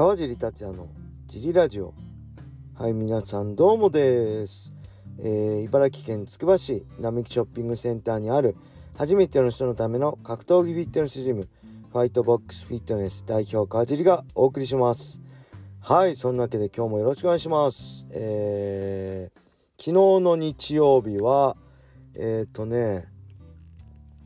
川尻達也のジリラジオ。はい皆さんどうもです、えー、茨城県つくば市並木ショッピングセンターにある初めての人のための格闘技フィットネスジムファイトボックスフィットネス代表川尻がお送りします。はいそんなわけで今日もよろしくお願いします。えー、昨日の日曜日はえっ、ー、とね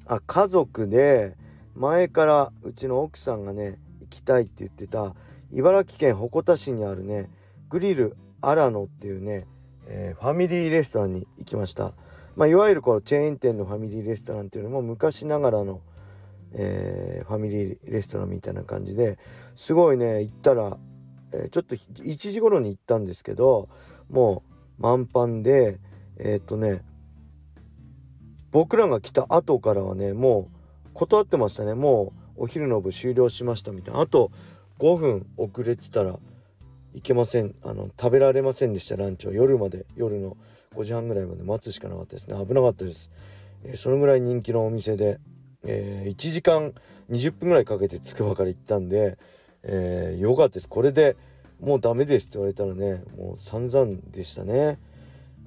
あ家族で前からうちの奥さんがね行きたいって言ってた茨城県鉾田市にあるねグリルアラノっていうね、えー、ファミリーレストランに行きました、まあ、いわゆるこのチェーン店のファミリーレストランっていうのも昔ながらの、えー、ファミリーレストランみたいな感じですごいね行ったら、えー、ちょっと1時頃に行ったんですけどもう満帆でえっとね僕らが来た後からはねもう断ってましたね。もうお昼の部終了しましたみたいな。あと5分遅れてたらいけません。あの食べられませんでしたランチを。夜まで夜の5時半ぐらいまで待つしかなかったですね。危なかったです、えー、そのぐらい人気のお店で、えー、1時間20分ぐらいかけてつくばから行ったんで、えー、よかったです。これでもうダメですって言われたらねもう散々でしたね。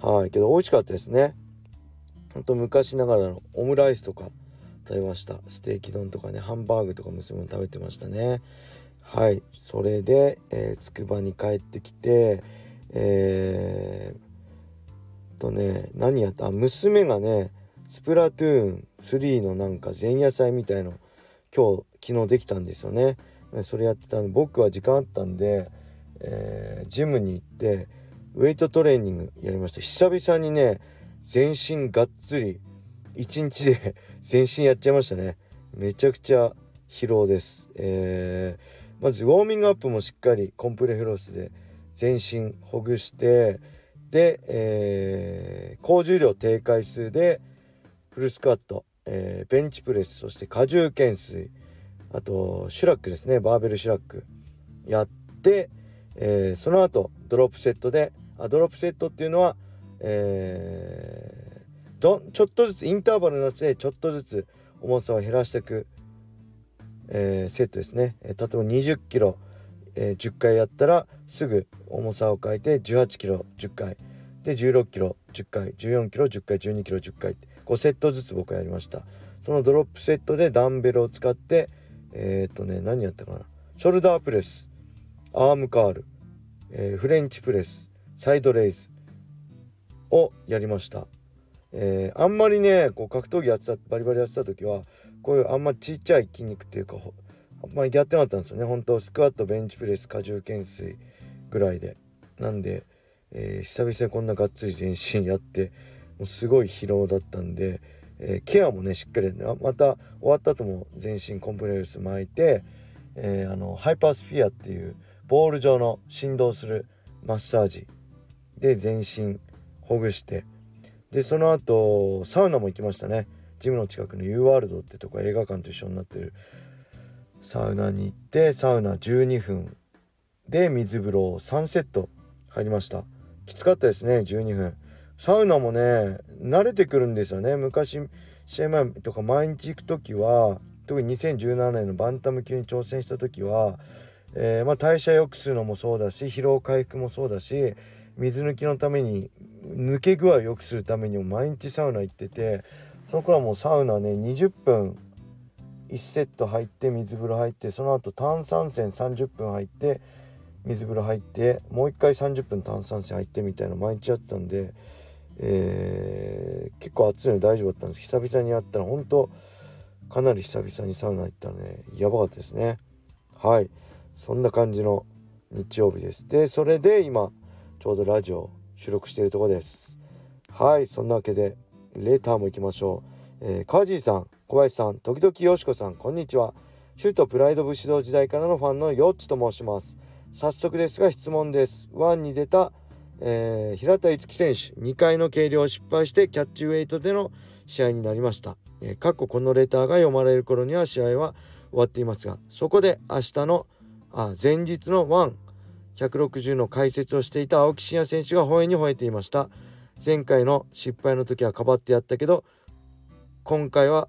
はい。けど美味しかったですね。ほんと昔ながらのオムライスとか食べました。ステーキ丼とかねハンバーグとか娘も食べてましたね。はい。それでつくばに帰ってきてえー、とね何やった？娘がねスプラトゥーン3のなんか前夜祭みたいの今日昨日できたんですよね。それやってたんで僕は時間あったんで、えー、ジムに行ってウェイトトレーニングやりました。久々にね全身がっつり1日で 全身やっちゃいましたね。めちゃくちゃ疲労です。えー、まずウォーミングアップもしっかりコンプレフロスで全身ほぐしてで、えー、高重量低回数でフルスクワット、えー、ベンチプレスそして荷重懸垂あとシュラックですねバーベルシュラックやって、えー、その後ドロップセットであドロップセットっていうのはえー、どちょっとずつインターバルのせでちょっとずつ重さを減らしていく、えー、セットですね、えー、例えば20キロ、えー、10回やったらすぐ重さを変えて18キロ10回。で16キロ10回。14キロ10回。12キロ10回。って5セットずつ僕はやりました。そのドロップセットでダンベルを使ってえっ、とね何やったかな。ショルダープレス。アームカール、えー、フレンチプレス。サイドレイズ。をやりました。えー、あんまりねこう格闘技やってたバリバリやってた時はこういうあんまちっちゃい筋肉っていうかまりやってなかったんですよね。本当スクワットベンチプレス荷重懸垂ぐらいで。なんで、えー、久々にこんながっつり全身やってもうすごい疲労だったんで、えー、ケアもねしっかり、また終わった後も全身コンプレックス巻いて、えー、あのハイパースフィアっていうボール状の振動するマッサージで全身ほぐしてでその後サウナも行きましたね。ジムの近くの U ワールドってとこ映画館と一緒になってるサウナに行ってサウナ12分で水風呂3セット入りました。きつかったですね12分。サウナもね慣れてくるんですよね。昔試合前とか毎日行く時は特に2017年のバンタム級に挑戦した時は、えー、まあ、代謝良くするのもそうだし疲労回復もそうだし水抜きのために抜け具合を良くするためにも毎日サウナ行っててその頃はもうサウナね20分1セット入って水風呂入ってその後炭酸泉30分入って水風呂入ってもう一回30分炭酸泉入ってみたいな毎日やってたんで、えー、結構暑いので大丈夫だったんです。久々にやったら本当かなり久々にサウナ行ったらねやばかったですね。はい。そんな感じの日曜日です。でそれで今ちょうどラジオ収録しているとこです。はい。そんなわけでレターも行きましょう、えー、川尻さん小林さん時々よしこさんこんにちは。シュートプライド武士道時代からのファンのヨッチと申します。早速ですが質問です。1に出た、えー、平田樹選手2回の計量を失敗してキャッチウェイトでの試合になりました、えー、過去このレターが読まれる頃には試合は終わっていますがそこで明日のあ前日の1 160の解説をしていた青木真也選手が吠えに吠えていました。前回の失敗の時はかばってやったけど今回は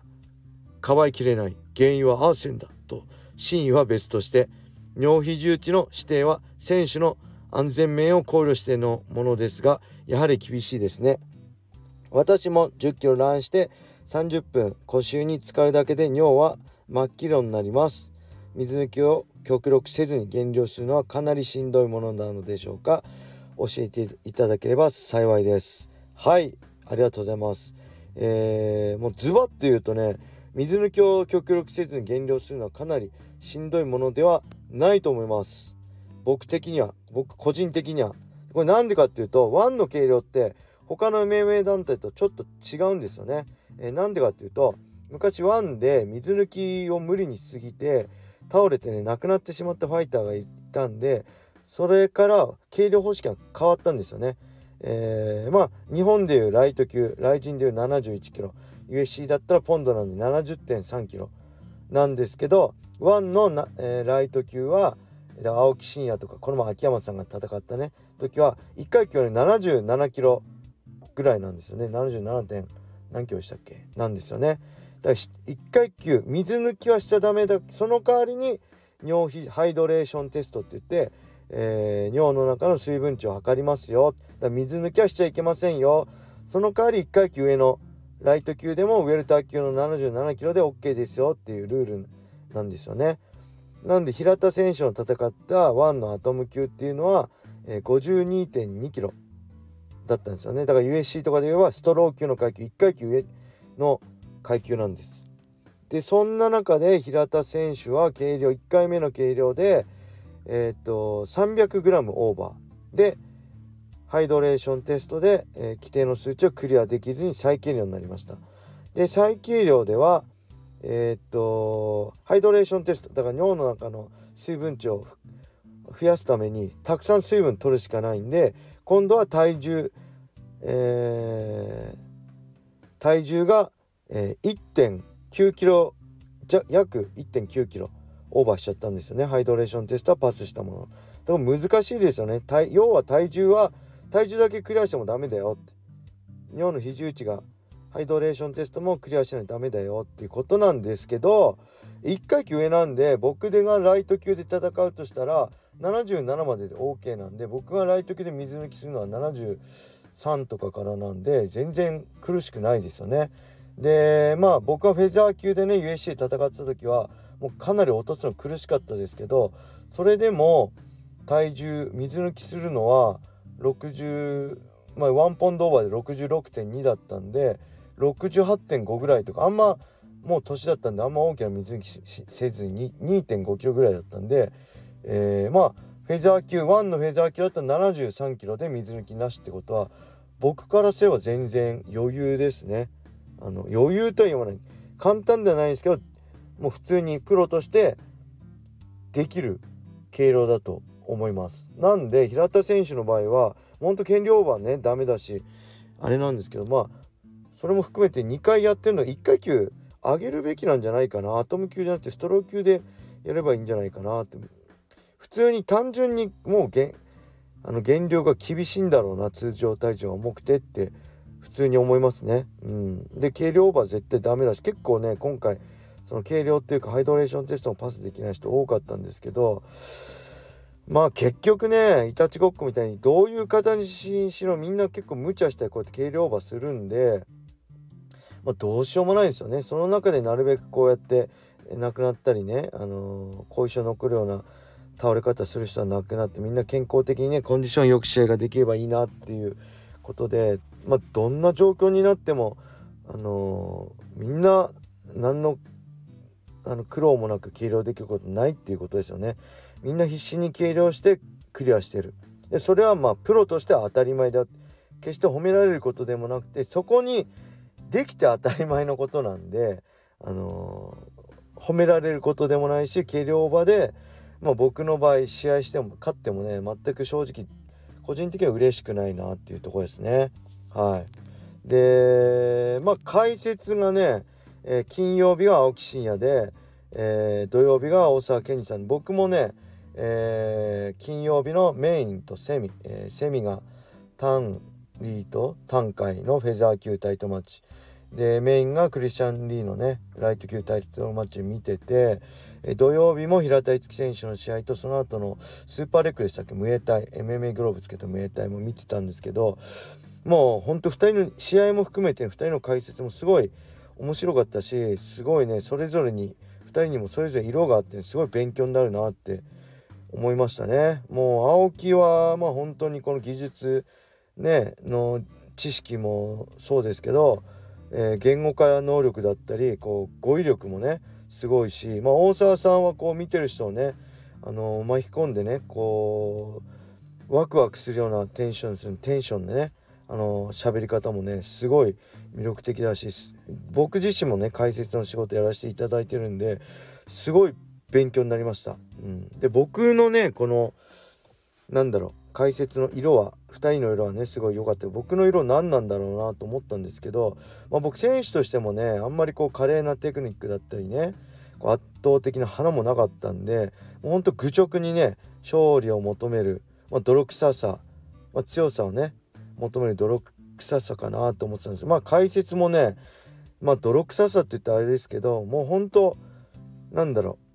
かばいきれない原因はアーセンだと真意は別として尿比重値の指定は選手の安全面を考慮してのものですがやはり厳しいですね。私も10キロランして30分腰に浸かるだけで尿は真っ黄色になります。水抜きを極力せずに減量するのはかなりしんどいものなのでしょうか。教えていただければ幸いです。はいありがとうございます。えー、もうズバッと言うとね水抜きを極力せずに減量するのはかなりしんどいものではないと思います。僕的には僕個人的には。これなんでかっていうとワンの計量って他の命名団体とちょっと違うんですよね、えー、なんでかっていうと昔ワンで水抜きを無理にしすぎて倒れてね亡くなってしまったファイターがいたんでそれから計量方式が変わったんですよね。えー、まあ日本でいうライト級雷神でいう71キロ USC だったらポンドなんで70.3キロなんですけど1のな、えー、ライト級は青木真也とかこの前秋山さんが戦ったね時は1階級より77キロぐらいなんですよね 77. 点何キロでしたっけ？なんですよねだから1階級水抜きはしちゃダメだその代わりに尿ハイドレーションテストって言って、えー、尿の中の水分値を測りますよだ水抜きはしちゃいけませんよその代わり1階級上のライト級でもウェルター級の77キロで OK ですよっていうルールなんですよね。なんで平田選手の戦った1のアトム級っていうのは、えー、52.2キロだったんですよねだから USC とかで言えばストロー級の階級1階級上の階級なんです。でそんな中で平田選手は計量1回目の計量でえっ、と 300g オーバー。でハイドレーションテストで、えー、規定の数値をクリアできずに再計量になりました。で再計量ではえっとハイドレーションテスト。だから尿の中の水分値を増やすためにたくさん水分取るしかないんで今度は体重えー、体重がえー、1.9キロじゃ約1.9キロ。オーバーしちゃったんですよね。ハイドレーションテストはパスしたもの。だから難しいですよね。要は体重は体重だけクリアしてもダメだよって。尿の比重値がハイドレーションテストもクリアしないとダメだよっていうことなんですけど1階級上なんで僕でがライト級で戦うとしたら77までで OK なんで僕がライト級で水抜きするのは73とかからなんで全然苦しくないですよね。でまあ僕はフェザー級でね USC 戦ってた時はもうかなり落とすの苦しかったですけどそれでも体重水抜きするのは60まあ1ポンドオーバーで66.2だったんで68.5ぐらいとかあんまもう年だったんであんま大きな水抜きせずに2.5キロぐらいだったんで、えー、まあフェザー級1のフェザー級だったら73キロで水抜きなしってことは僕からすれば全然余裕ですね。あの余裕とは言わない簡単ではないですけどもう普通にプロとしてできる経路だと思います。なんで平田選手の場合はほんと減量はねダメだしあれなんですけどまあそれも含めて2回やってるの1階級上げるべきなんじゃないかな。アトム級じゃなくてストロー級でやればいいんじゃないかなって。普通に単純にもう減あの減量が厳しいんだろうな通常体重が重くてって普通に思いますね。うん、で軽量オーバー絶対ダメだし結構ね今回その軽量っていうかハイドレーションテストもパスできない人多かったんですけどまあ結局ねいたちごっこみたいにどういう形にしろみんな結構無茶してこうやって軽量オーバーするんで、まあ、どうしようもないんですよね。その中でなるべくこうやって亡くなったりね、あのー、後遺症残るような倒れ方する人は亡くなってみんな健康的にねコンディションよく試合ができればいいなっていうことでまあどんな状況になってもあのー、みんな何のあの苦労もなく計量できることないっていうことですよね。みんな必死に計量してクリアしてる。でそれはまあプロとしては当たり前だ。決して褒められることでもなくてそこにできて当たり前のことなんで、あのー、褒められることでもないし計量場で、まあ、僕の場合試合しても勝ってもね全く正直個人的には嬉しくないなっていうとこですね。はい。で、まあ解説がね、えー、金曜日が青木真也で、えー、土曜日が大沢健二さん。僕もね、えー、金曜日のメインとセミ、え、セミがタンリーとタンカイのフェザー級タイトマッチ、でメインがクリスチャン・リーのねライト級対決のマッチ見ててえ土曜日も平田樹選手の試合とその後のスーパーレックでしたっけ？ムエタイ。MMA グローブつけたムエタイも見てたんですけどもうほんと2人の試合も含めて2人の解説もすごい面白かったしすごいねそれぞれに2人にもそれぞれ色があってすごい勉強になるなって思いましたね。もう青木はまあ本当にこの技術ねの知識もそうですけど、えー、言語化能力だったりこう語彙力もねすごいし、まあ、大沢さんはこう見てる人をね、あのー、巻き込んでねこうワクワクするようなテンションするテンションでねあの喋り方もねすごい魅力的だし僕自身もね解説の仕事やらせていただいてるんですごい勉強になりました。うん、で僕のねこのなんだろう解説の色は2人の色はねすごい良かった僕の色何なんだろうなと思ったんですけど、まあ、僕選手としてもねあんまりこう華麗なテクニックだったりね圧倒的な花もなかったんでもうほんと愚直にね勝利を求める、まあ、泥臭さ、まあ、強さをね求める泥臭さかなと思ってたんです。まあ解説もねまあ泥臭さって言ったらあれですけどもうほんとなんだろう。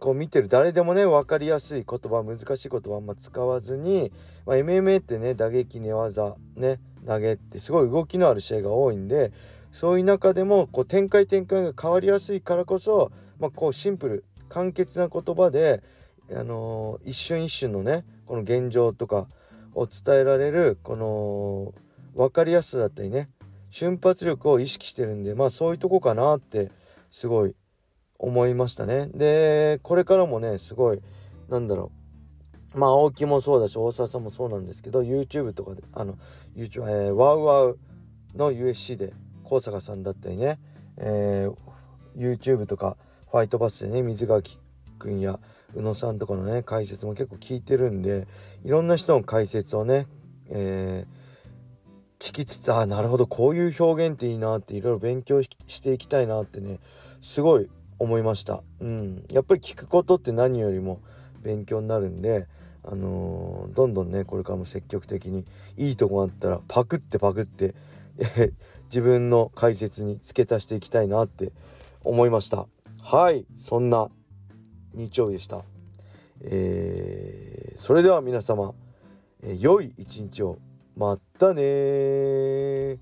こう見てる誰でもね分かりやすい言葉難しい言葉あんま使わずに、まあ、MMA ってね打撃寝技ね投げってすごい動きのある試合が多いんでそういう中でもこう展開展開が変わりやすいからこそ、まあ、こうシンプル簡潔な言葉で、あのー、一瞬一瞬のねこの現状とかを伝えられるこの分かりやすさだったりね瞬発力を意識してるんでまあそういうとこかなってすごい思いましたね。でこれからもねすごいなんだろうまあ青木もそうだし大沢さんもそうなんですけど YouTube とかであの YouTube、えー、ワウワウの USC で高坂さんだったりね、えー、YouTube とかファイトバスでね水垣君や宇野さんとかのね解説も結構聞いてるんでいろんな人の解説をね、えー、聞きつつあなるほどこういう表現っていいなっていろいろ勉強していきたいなってねすごい思いました。うん、やっぱり聞くことって何よりも勉強になるんで、あのー、どんどんねこれからも積極的にいいとこあったらパクってパクって自分の解説に付け足していきたいなって思いました。はいそんな日曜日でした。えー、それでは皆様、えー、良い一日をまったね